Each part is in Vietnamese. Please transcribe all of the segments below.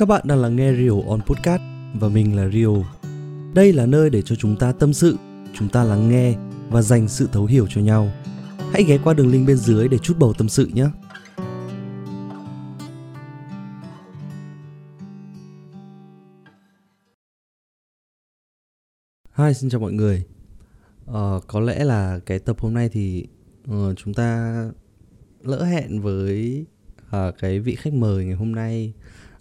Các bạn đang lắng nghe Rio on Podcast và mình là Rio. Đây là nơi để cho chúng ta tâm sự, chúng ta lắng nghe và dành sự thấu hiểu cho nhau. Hãy ghé qua đường link bên dưới để chút bầu tâm sự nhé. Hi, xin chào mọi người. Ờ, có lẽ là cái tập hôm nay thì uh, chúng ta lỡ hẹn với uh, cái vị khách mời ngày hôm nay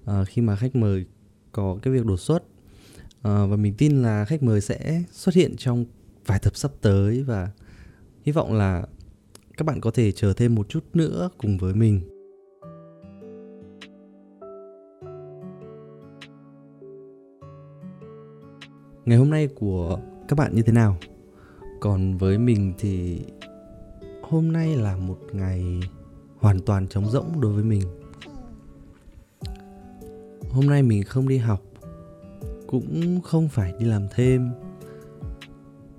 uh, khi mà khách mời có cái việc đột xuất. Uh, và mình tin là khách mời sẽ xuất hiện trong vài tập sắp tới và hy vọng là các bạn có thể chờ thêm một chút nữa cùng với mình. Ngày hôm nay của các bạn như thế nào? Còn với mình thì hôm nay là một ngày hoàn toàn trống rỗng đối với mình hôm nay mình không đi học, cũng không phải đi làm thêm.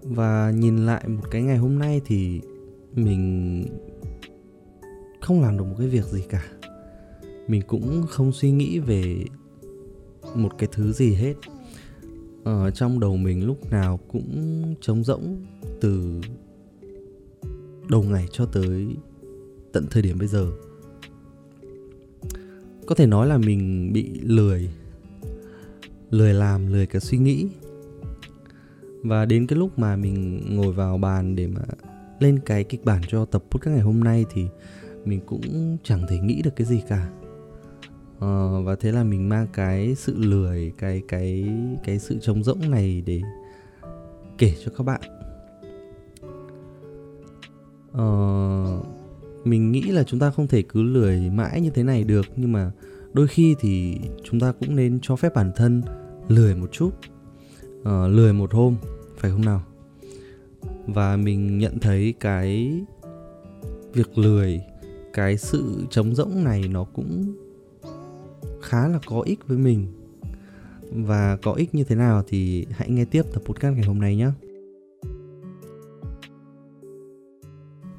Và nhìn lại một cái ngày hôm nay thì mình không làm được một cái việc gì cả. Mình cũng không suy nghĩ về một cái thứ gì hết. Ở trong đầu mình lúc nào cũng trống rỗng từ đầu ngày cho tới tận thời điểm bây giờ có thể nói là mình bị lười lười làm lười cả suy nghĩ. Và đến cái lúc mà mình ngồi vào bàn để mà lên cái kịch bản cho tập podcast ngày hôm nay thì mình cũng chẳng thể nghĩ được cái gì cả. Ờ, và thế là mình mang cái sự lười cái cái cái sự trống rỗng này để kể cho các bạn. Ờ, mình nghĩ là chúng ta không thể cứ lười mãi như thế này được nhưng mà đôi khi thì chúng ta cũng nên cho phép bản thân lười một chút. Uh, lười một hôm phải không nào? Và mình nhận thấy cái việc lười cái sự trống rỗng này nó cũng khá là có ích với mình. Và có ích như thế nào thì hãy nghe tiếp tập podcast ngày hôm nay nhé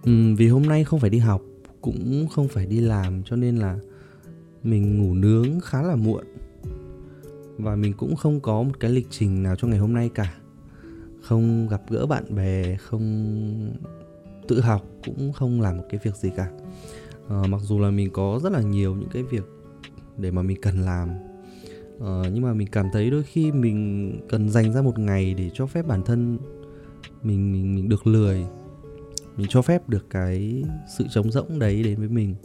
ừ, vì hôm nay không phải đi học cũng không phải đi làm cho nên là mình ngủ nướng khá là muộn. Và mình cũng không có một cái lịch trình nào cho ngày hôm nay cả. Không gặp gỡ bạn bè không tự học cũng không làm một cái việc gì cả. À, mặc dù là mình có rất là nhiều những cái việc để mà mình cần làm. À, nhưng mà mình cảm thấy đôi khi mình cần dành ra một ngày để cho phép bản thân mình mình mình được lười mình cho phép được cái sự trống rỗng đấy đến với mình.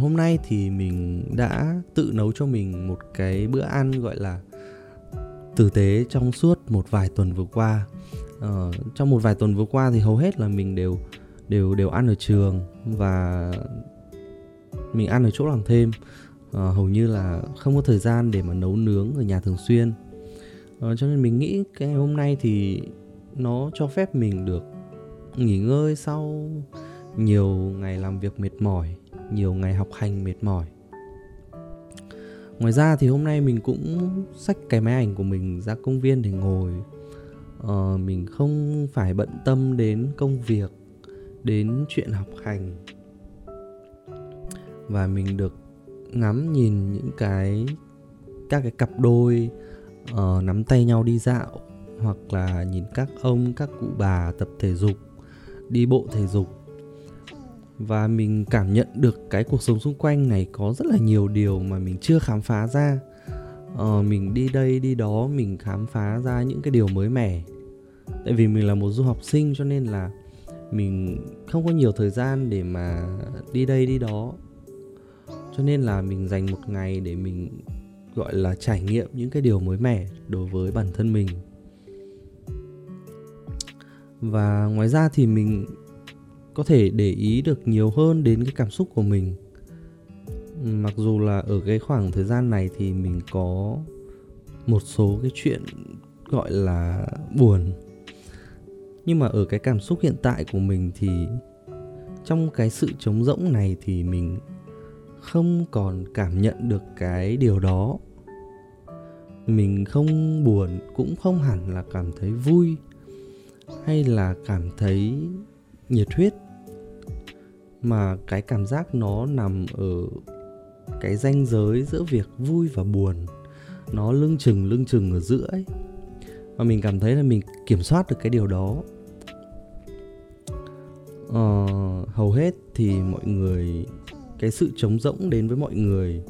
Hôm nay thì mình đã tự nấu cho mình một cái bữa ăn gọi là tử tế trong suốt một vài tuần vừa qua uh, trong một vài tuần vừa qua thì hầu hết là mình đều đều đều ăn ở trường và mình ăn ở chỗ làm thêm. Uh, hầu như là không có thời gian để mà nấu nướng ở nhà thường xuyên. Uh, cho nên mình nghĩ cái ngày hôm nay thì nó cho phép mình được nghỉ ngơi sau nhiều ngày làm việc mệt mỏi nhiều ngày học hành mệt mỏi. Ngoài ra thì hôm nay mình cũng xách cái máy ảnh của mình ra công viên để ngồi uh, mình không phải bận tâm đến công việc đến chuyện học hành. Và mình được ngắm nhìn những cái các cái cặp đôi uh, nắm tay nhau đi dạo hoặc là nhìn các ông các cụ bà tập thể dục đi bộ thể dục. Và mình cảm nhận được cái cuộc sống xung quanh này có rất là nhiều điều mà mình chưa khám phá ra. Ờ, mình đi đây đi đó mình khám phá ra những cái điều mới mẻ tại vì mình là một du học sinh cho nên là mình không có nhiều thời gian để mà đi đây đi đó. Cho nên là mình dành một ngày để mình, gọi là, trải nghiệm những cái điều mới mẻ đối với bản thân mình. Và ngoài ra thì mình có thể để ý được nhiều hơn đến cái cảm xúc của mình. Mặc dù là ở cái khoảng thời gian này thì mình có một số cái chuyện, gọi là, buồn nhưng mà ở cái cảm xúc hiện tại của mình thì trong cái sự trống rỗng này thì mình không còn cảm nhận được cái điều đó. Mình không buồn, cũng không hẳn là cảm thấy vui hay là cảm thấy nhiệt huyết, mà cái cảm giác nó nằm ở cái ranh giới giữa việc vui và buồn. Nó lưng chừng lưng chừng ở giữa ấy và mình cảm thấy là mình kiểm soát được cái điều đó. Ờ, hầu hết thì mọi người cái sự trống rỗng đến với mọi người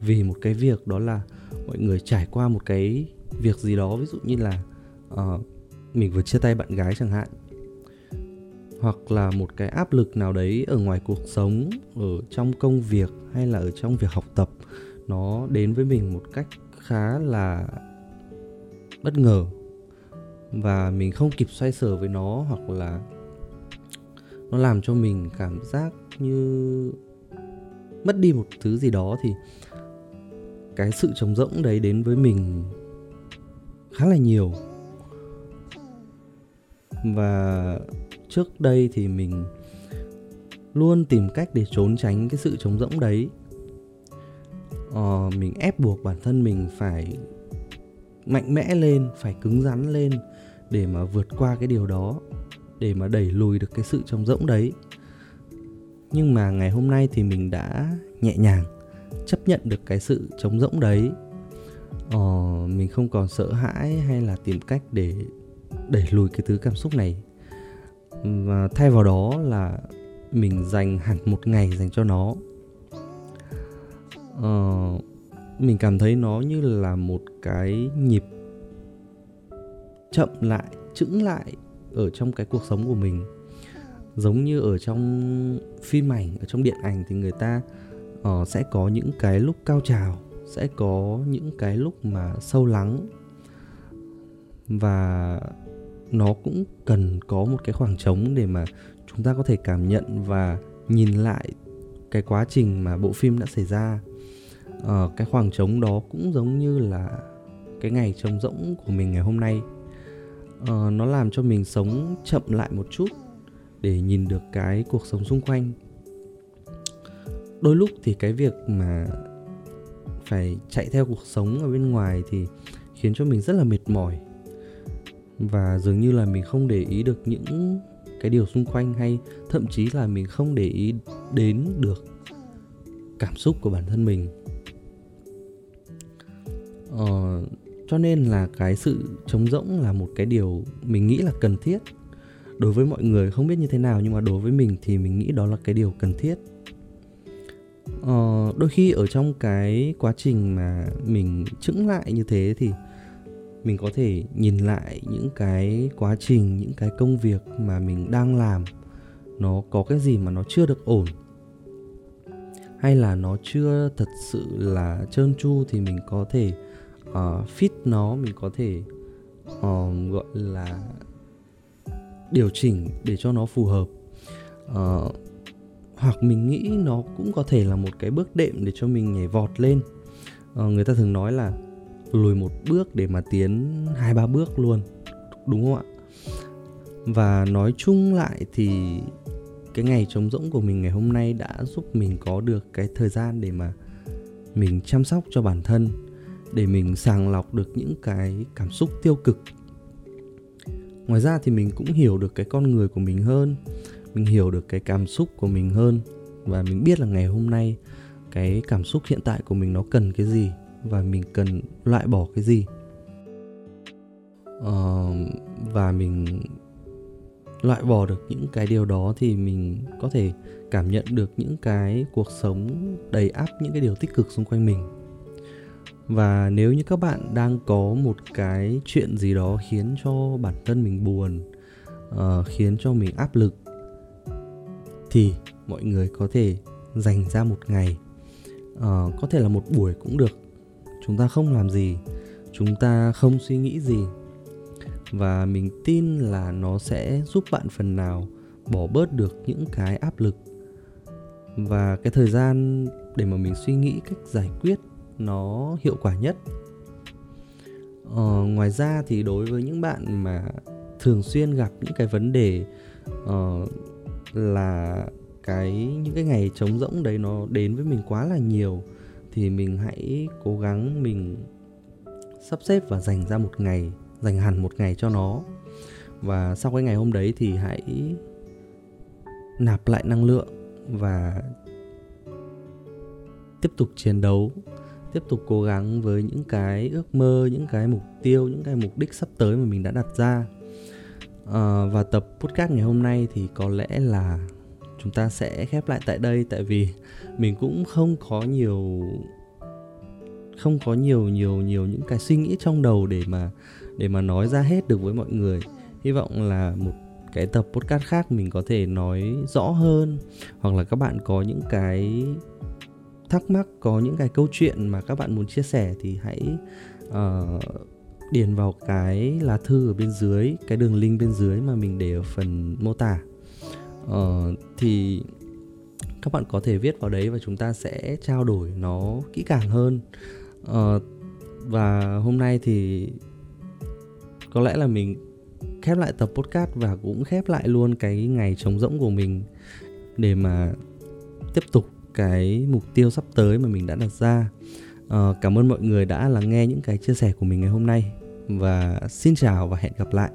vì một cái việc đó là mọi người trải qua một cái việc gì đó ví dụ như là uh, mình vừa chia tay bạn gái chẳng hạn hoặc là một cái áp lực nào đấy ở ngoài cuộc sống ở trong công việc hay là ở trong việc học tập nó đến với mình một cách khá là bất ngờ và mình không kịp xoay sở với nó hoặc là nó làm cho mình cảm giác như mất đi một thứ gì đó thì cái sự trống rỗng đấy đến với mình khá là nhiều. Và trước đây thì mình luôn tìm cách để trốn tránh cái sự trống rỗng đấy. Ờ, mình ép buộc bản thân mình phải mạnh mẽ lên phải cứng rắn lên để mà vượt qua cái điều đó để mà đẩy lùi được cái sự trống rỗng đấy. Nhưng mà ngày hôm nay thì mình đã nhẹ nhàng chấp nhận được cái sự trống rỗng đấy. Ờ, mình không còn sợ hãi hay là tìm cách để đẩy lùi cái thứ cảm xúc này. Và thay vào đó là mình dành hẳn một ngày dành cho nó. Ờ, mình cảm thấy nó như là một cái nhịp chậm lại chững lại ở trong cái cuộc sống của mình. Giống như ở trong phim ảnh ở trong điện ảnh thì người ta uh, sẽ có những cái lúc cao trào sẽ có những cái lúc mà sâu lắng. Và nó cũng cần có một cái khoảng trống để mà chúng ta có thể cảm nhận và nhìn lại cái quá trình mà bộ phim đã xảy ra. Uh, cái khoảng trống đó cũng giống như là cái ngày trống rỗng của mình ngày hôm nay uh, nó làm cho mình sống chậm lại một chút để nhìn được cái cuộc sống xung quanh. Đôi lúc thì cái việc mà phải chạy theo cuộc sống ở bên ngoài thì khiến cho mình rất là mệt mỏi. Và dường như là mình không để ý được những cái điều xung quanh hay thậm chí là mình không để ý đến được cảm xúc của bản thân mình. Ờ, cho nên là cái sự trống rỗng là một cái điều mình nghĩ là cần thiết. Đối với mọi người không biết như thế nào nhưng mà đối với mình thì mình nghĩ đó là cái điều cần thiết. Ờ, đôi khi ở trong cái quá trình mà mình chững lại như thế thì mình có thể nhìn lại những cái quá trình những cái công việc mà mình đang làm nó có cái gì mà nó chưa được ổn? Hay là nó chưa thật sự là trơn tru thì mình có thể uh, fit nó mình có thể uh, gọi là điều chỉnh để cho nó phù hợp. Uh, hoặc mình nghĩ nó cũng có thể là một cái bước đệm để cho mình nhảy vọt lên. Uh, người ta thường nói là lùi một bước để mà tiến hai ba bước luôn đúng không ạ? Và nói chung lại thì cái ngày trống rỗng của mình ngày hôm nay đã giúp mình có được cái thời gian để mà mình chăm sóc cho bản thân để mình sàng lọc được những cái cảm xúc tiêu cực. Ngoài ra thì mình cũng hiểu được cái con người của mình hơn mình hiểu được cái cảm xúc của mình hơn và mình biết là ngày hôm nay cái cảm xúc hiện tại của mình nó cần cái gì và mình cần loại bỏ cái gì. Ờ, và mình loại bỏ được những cái điều đó thì mình có thể cảm nhận được những cái cuộc sống đầy ắp những cái điều tích cực xung quanh mình và nếu như các bạn đang có một cái chuyện gì đó khiến cho bản thân mình buồn uh, khiến cho mình áp lực thì mọi người có thể dành ra một ngày uh, có thể là một buổi cũng được. Chúng ta không làm gì chúng ta không suy nghĩ gì. Và mình tin là nó sẽ giúp bạn phần nào bỏ bớt được những cái áp lực. Và cái thời gian để mà mình suy nghĩ cách giải quyết nó hiệu quả nhất. Ờ, ngoài ra thì đối với những bạn mà thường xuyên gặp những cái vấn đề uh, là cái những cái ngày trống rỗng đấy nó đến với mình quá là nhiều thì mình hãy cố gắng mình sắp xếp và dành ra một ngày dành hẳn một ngày cho nó. Và sau cái ngày hôm đấy thì hãy nạp lại năng lượng và tiếp tục chiến đấu tiếp tục cố gắng với những cái ước mơ những cái mục tiêu những cái mục đích sắp tới mà mình đã đặt ra. À, và tập podcast ngày hôm nay thì có lẽ là chúng ta sẽ khép lại tại đây tại vì mình cũng không có nhiều không có nhiều nhiều nhiều những cái suy nghĩ trong đầu để mà để mà nói ra hết được với mọi người. Hy vọng là một cái tập podcast khác mình có thể nói rõ hơn hoặc là các bạn có những cái thắc mắc có những cái câu chuyện mà các bạn muốn chia sẻ thì hãy uh, điền vào cái lá thư ở bên dưới cái đường link bên dưới mà mình để ở phần mô tả. Uh, thì các bạn có thể viết vào đấy và chúng ta sẽ trao đổi nó kỹ càng hơn. Uh, và hôm nay thì có lẽ là mình khép lại tập podcast và cũng khép lại luôn cái ngày trống rỗng của mình để mà tiếp tục cái mục tiêu sắp tới mà mình đã đặt ra. Uh, cảm ơn mọi người đã lắng nghe những cái chia sẻ của mình ngày hôm nay và xin chào và hẹn gặp lại.